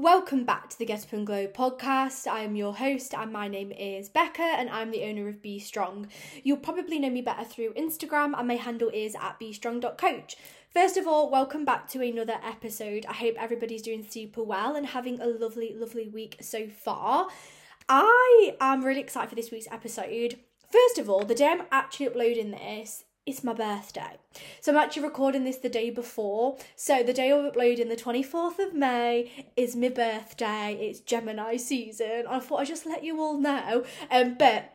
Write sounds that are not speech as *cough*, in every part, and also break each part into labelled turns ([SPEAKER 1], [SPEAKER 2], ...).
[SPEAKER 1] Welcome back to the Get Up and Glow podcast. I am your host, and my name is Becca, and I'm the owner of Be Strong. You'll probably know me better through Instagram, and my handle is at bstrong.coach. First of all, welcome back to another episode. I hope everybody's doing super well and having a lovely, lovely week so far. I am really excited for this week's episode. First of all, the day I'm actually uploading this it's my birthday. So I'm actually recording this the day before. So the day of uploading, the 24th of May, is my birthday. It's Gemini season. I thought I'd just let you all know. Um, but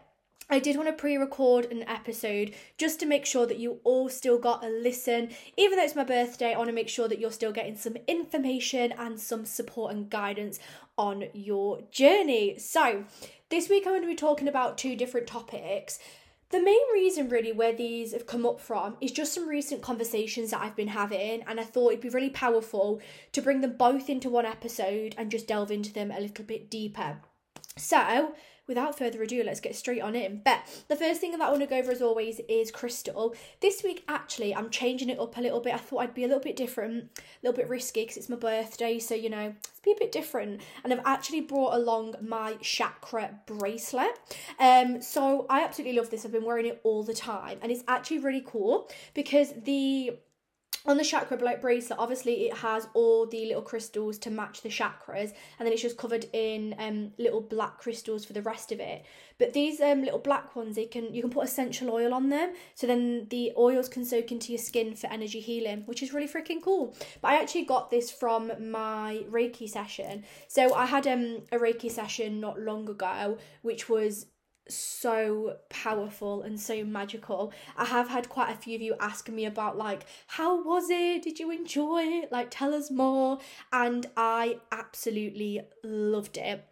[SPEAKER 1] I did want to pre record an episode just to make sure that you all still got a listen. Even though it's my birthday, I want to make sure that you're still getting some information and some support and guidance on your journey. So, this week I'm going to be talking about two different topics. The main reason, really, where these have come up from is just some recent conversations that I've been having, and I thought it'd be really powerful to bring them both into one episode and just delve into them a little bit deeper. So, without further ado, let's get straight on in. But the first thing that I want to go over, as always, is crystal. This week, actually, I'm changing it up a little bit. I thought I'd be a little bit different, a little bit risky because it's my birthday, so you know, let's be a bit different. And I've actually brought along my chakra bracelet. Um, so I absolutely love this. I've been wearing it all the time, and it's actually really cool because the on the chakra bracelet obviously it has all the little crystals to match the chakras and then it's just covered in um little black crystals for the rest of it. But these um little black ones they can you can put essential oil on them so then the oils can soak into your skin for energy healing which is really freaking cool. But i actually got this from my reiki session. So i had um a reiki session not long ago which was so powerful and so magical. I have had quite a few of you asking me about like how was it? Did you enjoy it? Like tell us more and I absolutely loved it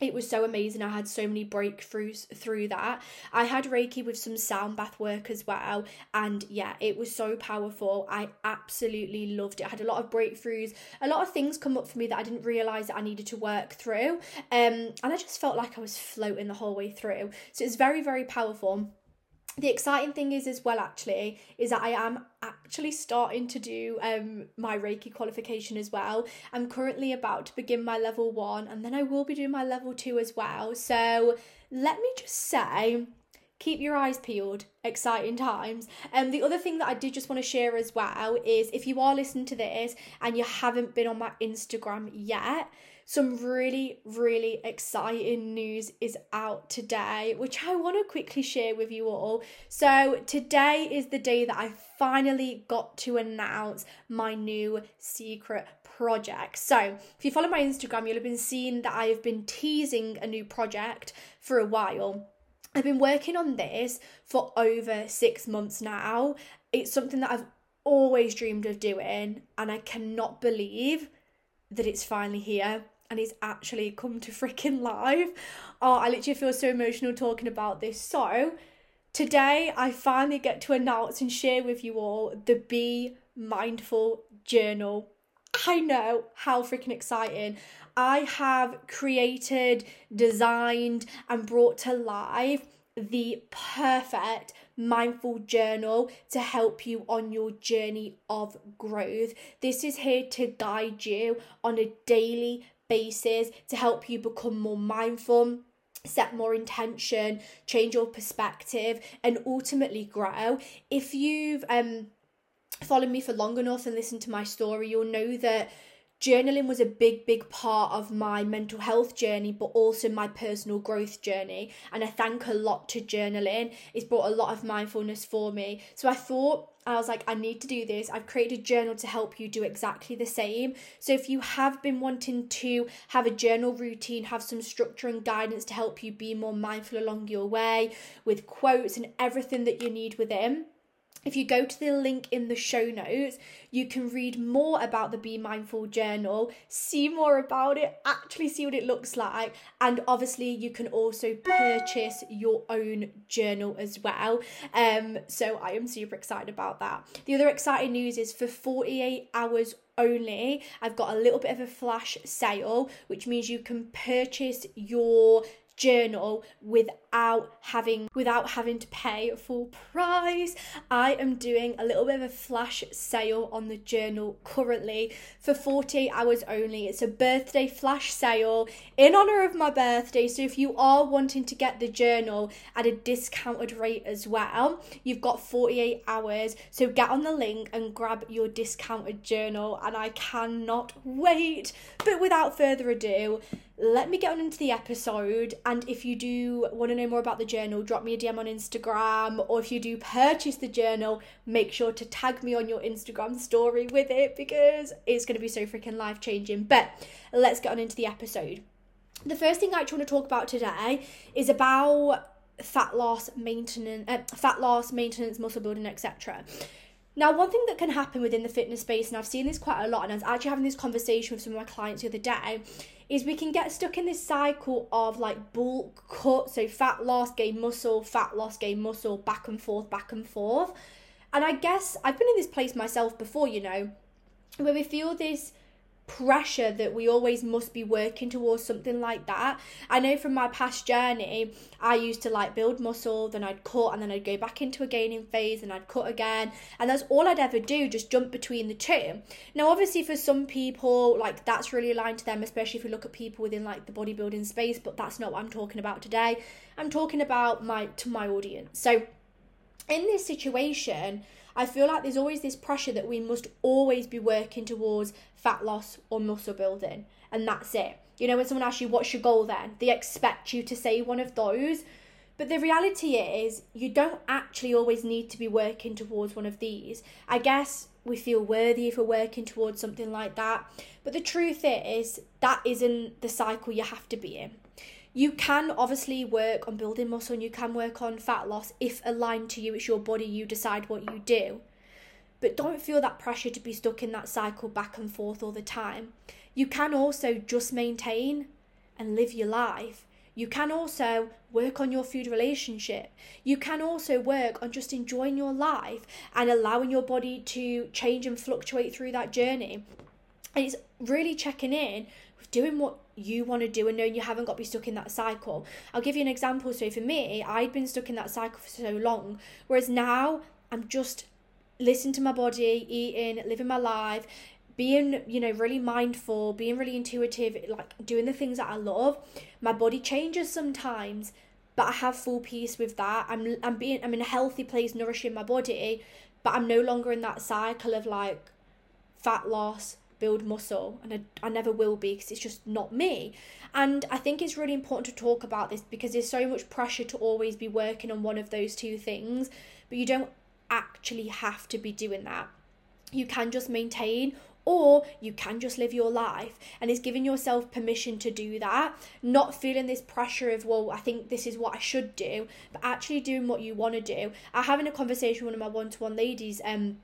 [SPEAKER 1] it was so amazing. I had so many breakthroughs through that. I had Reiki with some sound bath work as well. And yeah, it was so powerful. I absolutely loved it. I had a lot of breakthroughs, a lot of things come up for me that I didn't realize that I needed to work through. Um, and I just felt like I was floating the whole way through. So it's very, very powerful the exciting thing is as well actually is that I am actually starting to do um my Reiki qualification as well. I'm currently about to begin my level 1 and then I will be doing my level 2 as well. So let me just say keep your eyes peeled exciting times and um, the other thing that i did just want to share as well is if you are listening to this and you haven't been on my instagram yet some really, really exciting news is out today, which I want to quickly share with you all. So, today is the day that I finally got to announce my new secret project. So, if you follow my Instagram, you'll have been seeing that I have been teasing a new project for a while. I've been working on this for over six months now. It's something that I've always dreamed of doing, and I cannot believe that it's finally here and he's actually come to freaking life. Oh, I literally feel so emotional talking about this. So, today I finally get to announce and share with you all the Be Mindful Journal. I know how freaking exciting. I have created, designed, and brought to life the perfect mindful journal to help you on your journey of growth. This is here to guide you on a daily basis to help you become more mindful set more intention change your perspective and ultimately grow. If you've um followed me for long enough and listened to my story you'll know that journaling was a big, big part of my mental health journey, but also my personal growth journey. And I thank a lot to journaling. It's brought a lot of mindfulness for me. So I thought, I was like, I need to do this. I've created a journal to help you do exactly the same. So if you have been wanting to have a journal routine, have some structure and guidance to help you be more mindful along your way with quotes and everything that you need within if you go to the link in the show notes, you can read more about the Be Mindful Journal, see more about it, actually see what it looks like, and obviously you can also purchase your own journal as well. Um, so I am super excited about that. The other exciting news is for 48 hours only, I've got a little bit of a flash sale, which means you can purchase your journal without having without having to pay full price. I am doing a little bit of a flash sale on the journal currently for 48 hours only. It's a birthday flash sale in honor of my birthday. So if you are wanting to get the journal at a discounted rate as well, you've got 48 hours. So get on the link and grab your discounted journal and I cannot wait. But without further ado, let me get on into the episode. And if you do want to know more about the journal, drop me a DM on Instagram. Or if you do purchase the journal, make sure to tag me on your Instagram story with it because it's going to be so freaking life changing. But let's get on into the episode. The first thing I actually want to talk about today is about fat loss maintenance uh, fat loss maintenance muscle building etc now, one thing that can happen within the fitness space, and I've seen this quite a lot, and I was actually having this conversation with some of my clients the other day, is we can get stuck in this cycle of like bulk cut, so fat loss, gain muscle, fat loss, gain muscle, back and forth, back and forth. And I guess I've been in this place myself before, you know, where we feel this pressure that we always must be working towards something like that. I know from my past journey, I used to like build muscle, then I'd cut, and then I'd go back into a gaining phase, and I'd cut again, and that's all I'd ever do, just jump between the two. Now, obviously, for some people, like that's really aligned to them, especially if you look at people within like the bodybuilding space, but that's not what I'm talking about today. I'm talking about my to my audience. So, in this situation, I feel like there's always this pressure that we must always be working towards fat loss or muscle building, and that's it. You know, when someone asks you, What's your goal then? They expect you to say one of those. But the reality is, you don't actually always need to be working towards one of these. I guess we feel worthy if we're working towards something like that. But the truth is, that isn't the cycle you have to be in. You can obviously work on building muscle and you can work on fat loss if aligned to you, it's your body, you decide what you do. But don't feel that pressure to be stuck in that cycle back and forth all the time. You can also just maintain and live your life. You can also work on your food relationship. You can also work on just enjoying your life and allowing your body to change and fluctuate through that journey. And it's really checking in with doing what you want to do and knowing you haven't got to be stuck in that cycle. I'll give you an example. So for me, I'd been stuck in that cycle for so long, whereas now I'm just listening to my body, eating, living my life, being you know really mindful, being really intuitive, like doing the things that I love. My body changes sometimes, but I have full peace with that. I'm I'm being I'm in a healthy place, nourishing my body, but I'm no longer in that cycle of like fat loss, build muscle and I, I never will be because it's just not me. And i think it's really important to talk about this because there's so much pressure to always be working on one of those two things but you don't actually have to be doing that. You can just maintain or you can just live your life. And it's giving yourself permission to do that not feeling this pressure of well i think this is what i should do but actually doing what you want to do. I having a conversation with one of my one-to-one ladies um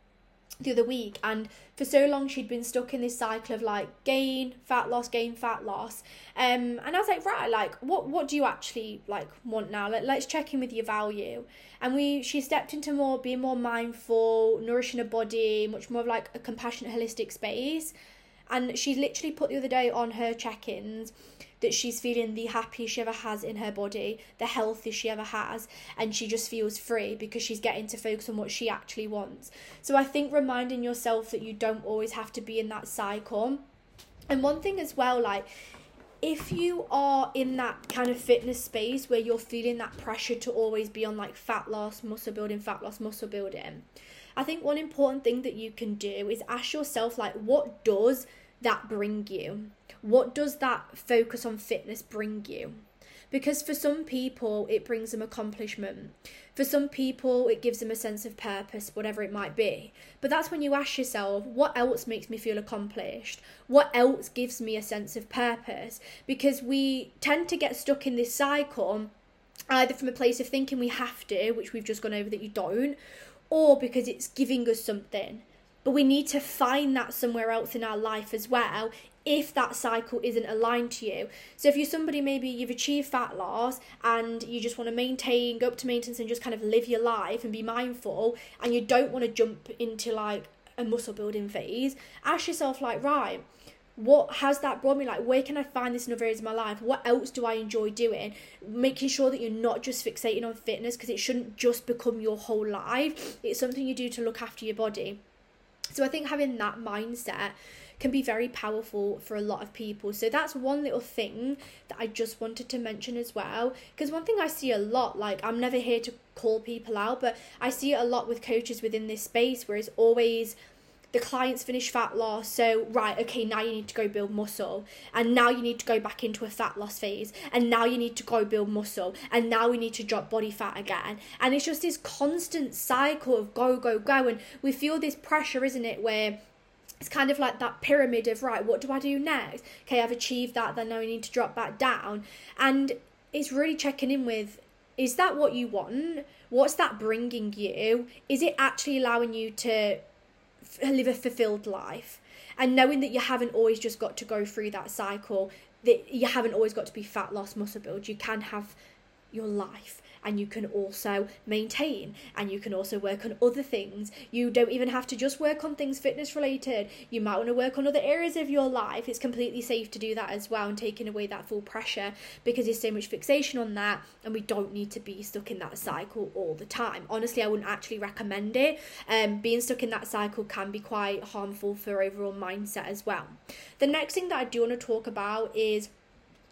[SPEAKER 1] the other week and for so long she'd been stuck in this cycle of like gain fat loss gain fat loss. Um and i was like right like what what do you actually like want now? Let, let's check in with your value. And we she stepped into more being more mindful nourishing her body much more of like a compassionate holistic space. And she literally put the other day on her check-ins that she's feeling the happiest she ever has in her body, the healthiest she ever has, and she just feels free because she's getting to focus on what she actually wants. So I think reminding yourself that you don't always have to be in that cycle. And one thing as well, like if you are in that kind of fitness space where you're feeling that pressure to always be on like fat loss, muscle building, fat loss, muscle building, I think one important thing that you can do is ask yourself like what does that bring you? What does that focus on fitness bring you? Because for some people, it brings them accomplishment. For some people, it gives them a sense of purpose, whatever it might be. But that's when you ask yourself, what else makes me feel accomplished? What else gives me a sense of purpose? Because we tend to get stuck in this cycle either from a place of thinking we have to, which we've just gone over that you don't, or because it's giving us something but we need to find that somewhere else in our life as well if that cycle isn't aligned to you. So if you're somebody maybe you've achieved fat loss and you just want to maintain, go up to maintenance and just kind of live your life and be mindful and you don't want to jump into like a muscle building phase, ask yourself like, right, what has that brought me? Like where can i find this in other areas of my life? What else do i enjoy doing? Making sure that you're not just fixating on fitness because it shouldn't just become your whole life. It's something you do to look after your body so i think having that mindset can be very powerful for a lot of people. So that's one little thing that I just wanted to mention as well. Because one thing I see a lot, like I'm never here to call people out, but I see it a lot with coaches within this space where it's always the clients finish fat loss so right okay now you need to go build muscle and now you need to go back into a fat loss phase and now you need to go build muscle and now we need to drop body fat again. And it's just this constant cycle of go go go and we feel this pressure isn't it where it's kind of like that pyramid of right what do i do next? Okay i've achieved that then now i need to drop back down. And it's really checking in with is that what you want? What's that bringing you? Is it actually allowing you to live a fulfilled life. And knowing that you haven't always just got to go through that cycle that you haven't always got to be fat loss muscle build you can have your life and you can also maintain and you can also work on other things. You don't even have to just work on things fitness related. You might want to work on other areas of your life. It's completely safe to do that as well and taking away that full pressure because there's so much fixation on that and we don't need to be stuck in that cycle all the time. Honestly, I wouldn't actually recommend it. Um, being stuck in that cycle can be quite harmful for overall mindset as well. The next thing that I do want to talk about is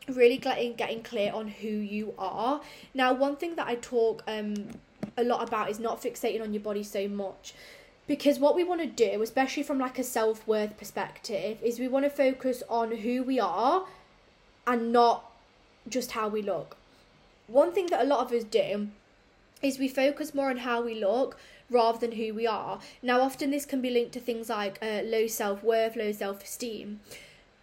[SPEAKER 1] really getting getting clear on who you are. Now, one thing that I talk um a lot about is not fixating on your body so much. Because what we want to do, especially from like a self-worth perspective, is we want to focus on who we are and not just how we look. One thing that a lot of us do is we focus more on how we look rather than who we are. Now, often this can be linked to things like uh, low self worth, low self esteem.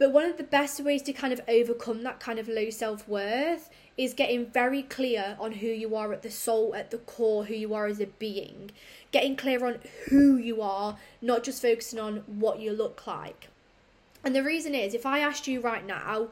[SPEAKER 1] But one of the best ways to kind of overcome that kind of low self worth is getting very clear on who you are at the soul, at the core, who you are as a being. Getting clear on who you are, not just focusing on what you look like. And the reason is, if I asked you right now,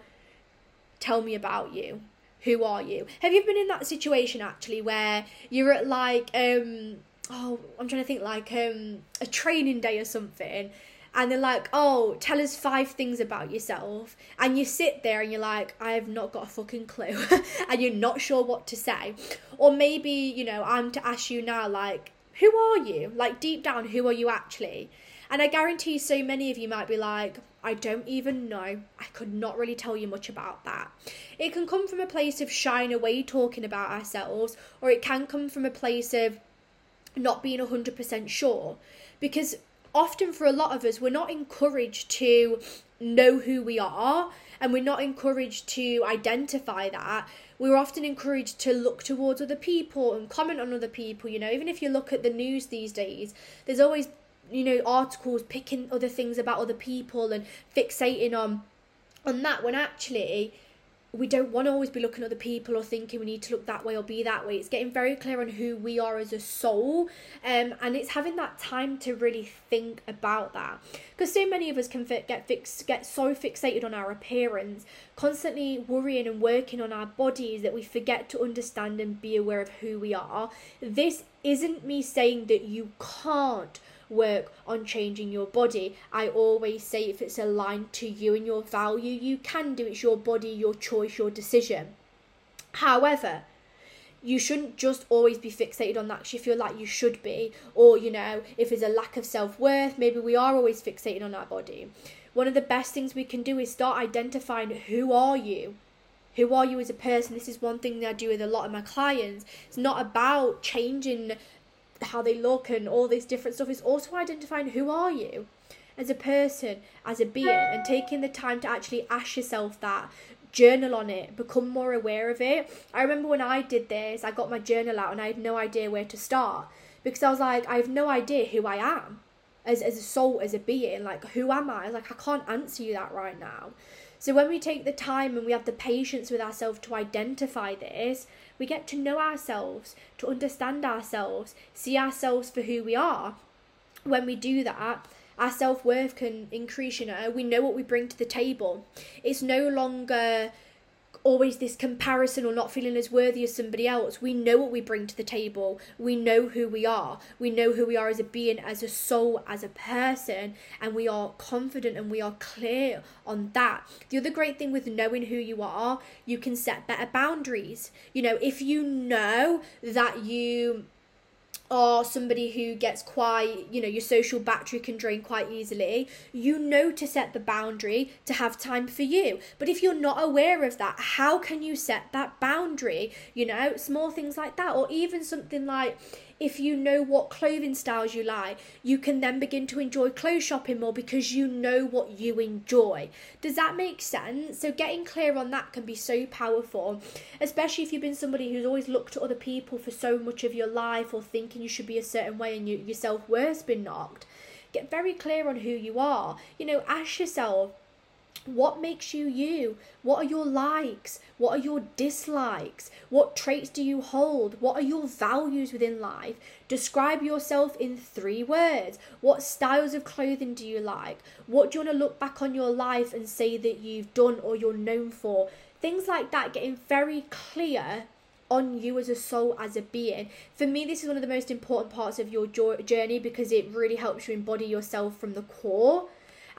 [SPEAKER 1] tell me about you. Who are you? Have you been in that situation actually where you're at like um oh I'm trying to think like um a training day or something and they're like, oh, tell us five things about yourself. And you sit there and you're like, I have not got a fucking clue. *laughs* and you're not sure what to say. Or maybe, you know, I'm to ask you now, like, who are you? Like, deep down, who are you actually? And I guarantee so many of you might be like, I don't even know. I could not really tell you much about that. It can come from a place of shying away talking about ourselves, or it can come from a place of not being 100% sure. Because often for a lot of us, we're not encouraged to know who we are and we're not encouraged to identify that. We're often encouraged to look towards other people and comment on other people. You know, even if you look at the news these days, there's always, you know, articles picking other things about other people and fixating on on that when actually we don't want to always be looking at other people or thinking we need to look that way or be that way. It's getting very clear on who we are as a soul, um, and it's having that time to really think about that. Because so many of us can fit, get fix, get so fixated on our appearance, constantly worrying and working on our bodies that we forget to understand and be aware of who we are. This isn't me saying that you can't work on changing your body. I always say if it's aligned to you and your value, you can do it's your body, your choice, your decision. However, you shouldn't just always be fixated on that because you feel like you should be, or you know, if there's a lack of self worth, maybe we are always fixated on our body. One of the best things we can do is start identifying who are you who are you as a person this is one thing that i do with a lot of my clients it's not about changing how they look and all this different stuff is also identifying who are you as a person, as a being, and taking the time to actually ask yourself that, journal on it, become more aware of it. I remember when I did this, I got my journal out and I had no idea where to start because I was like, I have no idea who I am as, as a soul, as a being. Like, who am I? I like, I can't answer you that right now. So when we take the time and we have the patience with ourselves to identify this, we get to know ourselves, to understand ourselves, see ourselves for who we are. When we do that, our self worth can increase, you know, we know what we bring to the table. It's no longer always this comparison or not feeling as worthy as somebody else. We know what we bring to the table. We know who we are. We know who we are as a being, as a soul, as a person, and we are confident and we are clear on that. The other great thing with knowing who you are, you can set better boundaries. You know, if you know that you are somebody who gets quite, you know, your social battery can drain quite easily, you know to set the boundary to have time for you. But if you're not aware of that, how can you set that boundary? You know, small things like that, or even something like if you know what clothing styles you like, you can then begin to enjoy clothes shopping more because you know what you enjoy. Does that make sense? So, getting clear on that can be so powerful, especially if you've been somebody who's always looked at other people for so much of your life or thinking you should be a certain way and you, your self worth's been knocked. Get very clear on who you are. You know, ask yourself, what makes you you? What are your likes? What are your dislikes? What traits do you hold? What are your values within life? Describe yourself in three words. What styles of clothing do you like? What do you want to look back on your life and say that you've done or you're known for? Things like that, getting very clear on you as a soul, as a being. For me, this is one of the most important parts of your journey because it really helps you embody yourself from the core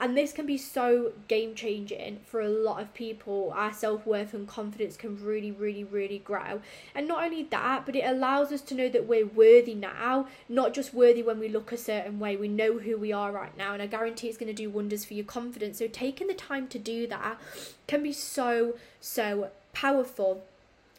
[SPEAKER 1] and this can be so game changing for a lot of people. Our self-worth and confidence can really really really grow. And not only that but it allows us to know that we're worthy now not just worthy when we look a certain way. We know who we are right now and i guarantee it's going to do wonders for your confidence. So taking the time to do that can be so so powerful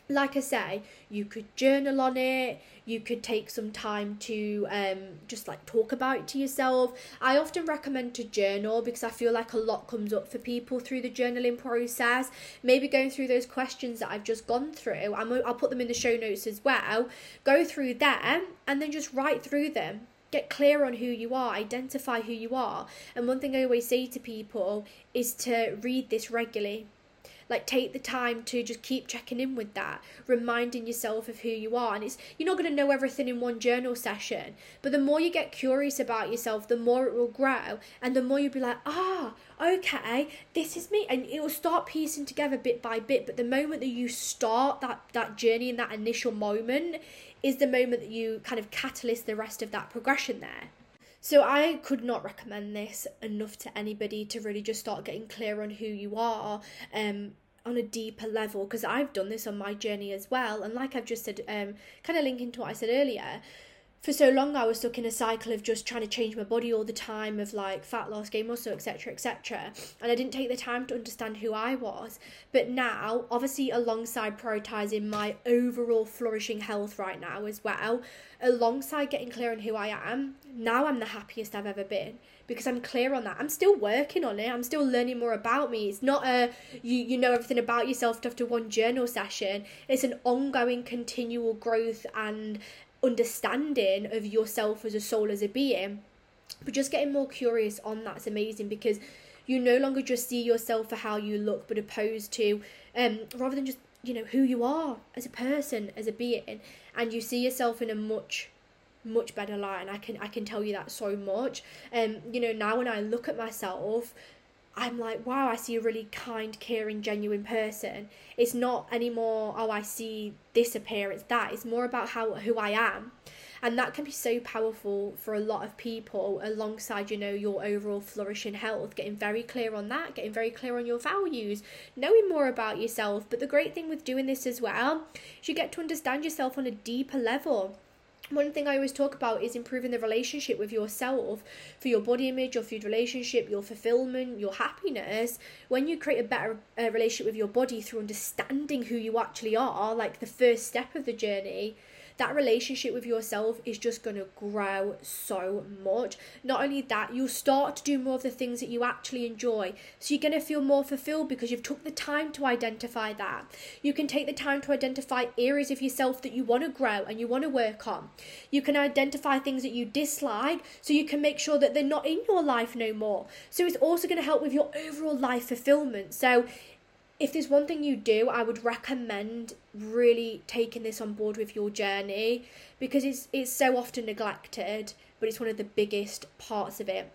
[SPEAKER 1] like I say, you could journal on it, you could take some time to um, just like talk about it to yourself. I often recommend to journal because I feel like a lot comes up for people through the journaling process. Maybe going through those questions that I've just gone through, I'm, I'll put them in the show notes as well. Go through them and then just write through them get clear on who you are, identify who you are. And one thing I always say to people is to read this regularly like take the time to just keep checking in with that reminding yourself of who you are. And it's you're not going to know everything in one journal session but the more you get curious about yourself the more it will grow and the more you'll be like ah okay this is me. And it will start piecing together bit by bit but the moment that you start that that journey in that initial moment is the moment that you kind of catalyst the rest of that progression there. So I could not recommend this enough to anybody to really just start getting clear on who you are um on a deeper level because I've done this on my journey as well and like I've just said um kind of linking to what I said earlier for so long I was stuck in a cycle of just trying to change my body all the time of like fat loss, gain muscle, etc., etc. And I didn't take the time to understand who I was. But now, obviously, alongside prioritizing my overall flourishing health right now as well, alongside getting clear on who I am, now I'm the happiest I've ever been because I'm clear on that. I'm still working on it. I'm still learning more about me. It's not a you you know everything about yourself after one journal session. It's an ongoing continual growth and understanding of yourself as a soul, as a being. But just getting more curious on that's amazing because you no longer just see yourself for how you look, but opposed to um rather than just you know who you are as a person, as a being, and you see yourself in a much much better light and I can I can tell you that so much. Um, you know, now when I look at myself, I'm like, wow, I see a really kind, caring, genuine person. It's not anymore, oh, I see this appearance, that. It's more about how who I am. And that can be so powerful for a lot of people alongside, you know, your overall flourishing health. Getting very clear on that, getting very clear on your values, knowing more about yourself. But the great thing with doing this as well is you get to understand yourself on a deeper level one thing I always talk about is improving the relationship with yourself for your body image, your food relationship, your fulfillment, your happiness. When you create a better uh, relationship with your body through understanding who you actually are, like the first step of the journey, that relationship with yourself is just going to grow so much. Not only that, you'll start to do more of the things that you actually enjoy. So you're going to feel more fulfilled because you've took the time to identify that. You can take the time to identify areas of yourself that you want to grow and you want to work on. You can identify things that you dislike so you can make sure that they're not in your life no more. So it's also going to help with your overall life fulfillment. So if there's one thing you do, I would recommend really taking this on board with your journey because it's it's so often neglected, but it's one of the biggest parts of it.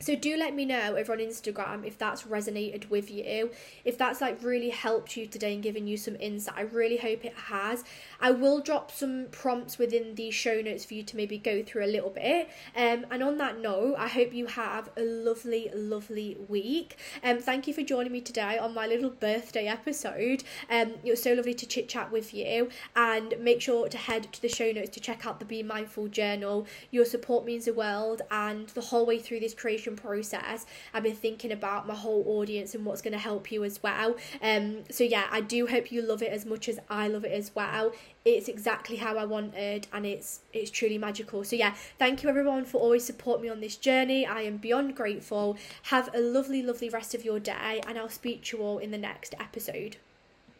[SPEAKER 1] So do let me know over on Instagram if that's resonated with you, if that's like really helped you today and given you some insight. I really hope it has. I will drop some prompts within the show notes for you to maybe go through a little bit. Um, and on that note, I hope you have a lovely, lovely week. Um, thank you for joining me today on my little birthday episode. Um, it was so lovely to chit chat with you. And make sure to head to the show notes to check out the Be Mindful journal. Your support means the world, and the whole way through this creation process, I've been thinking about my whole audience and what's going to help you as well. Um, so yeah, I do hope you love it as much as I love it as well. It's exactly how I wanted, and it's it's truly magical. So yeah, thank you everyone for always supporting me on this journey. I am beyond grateful. Have a lovely, lovely rest of your day, and I'll speak to you all in the next episode.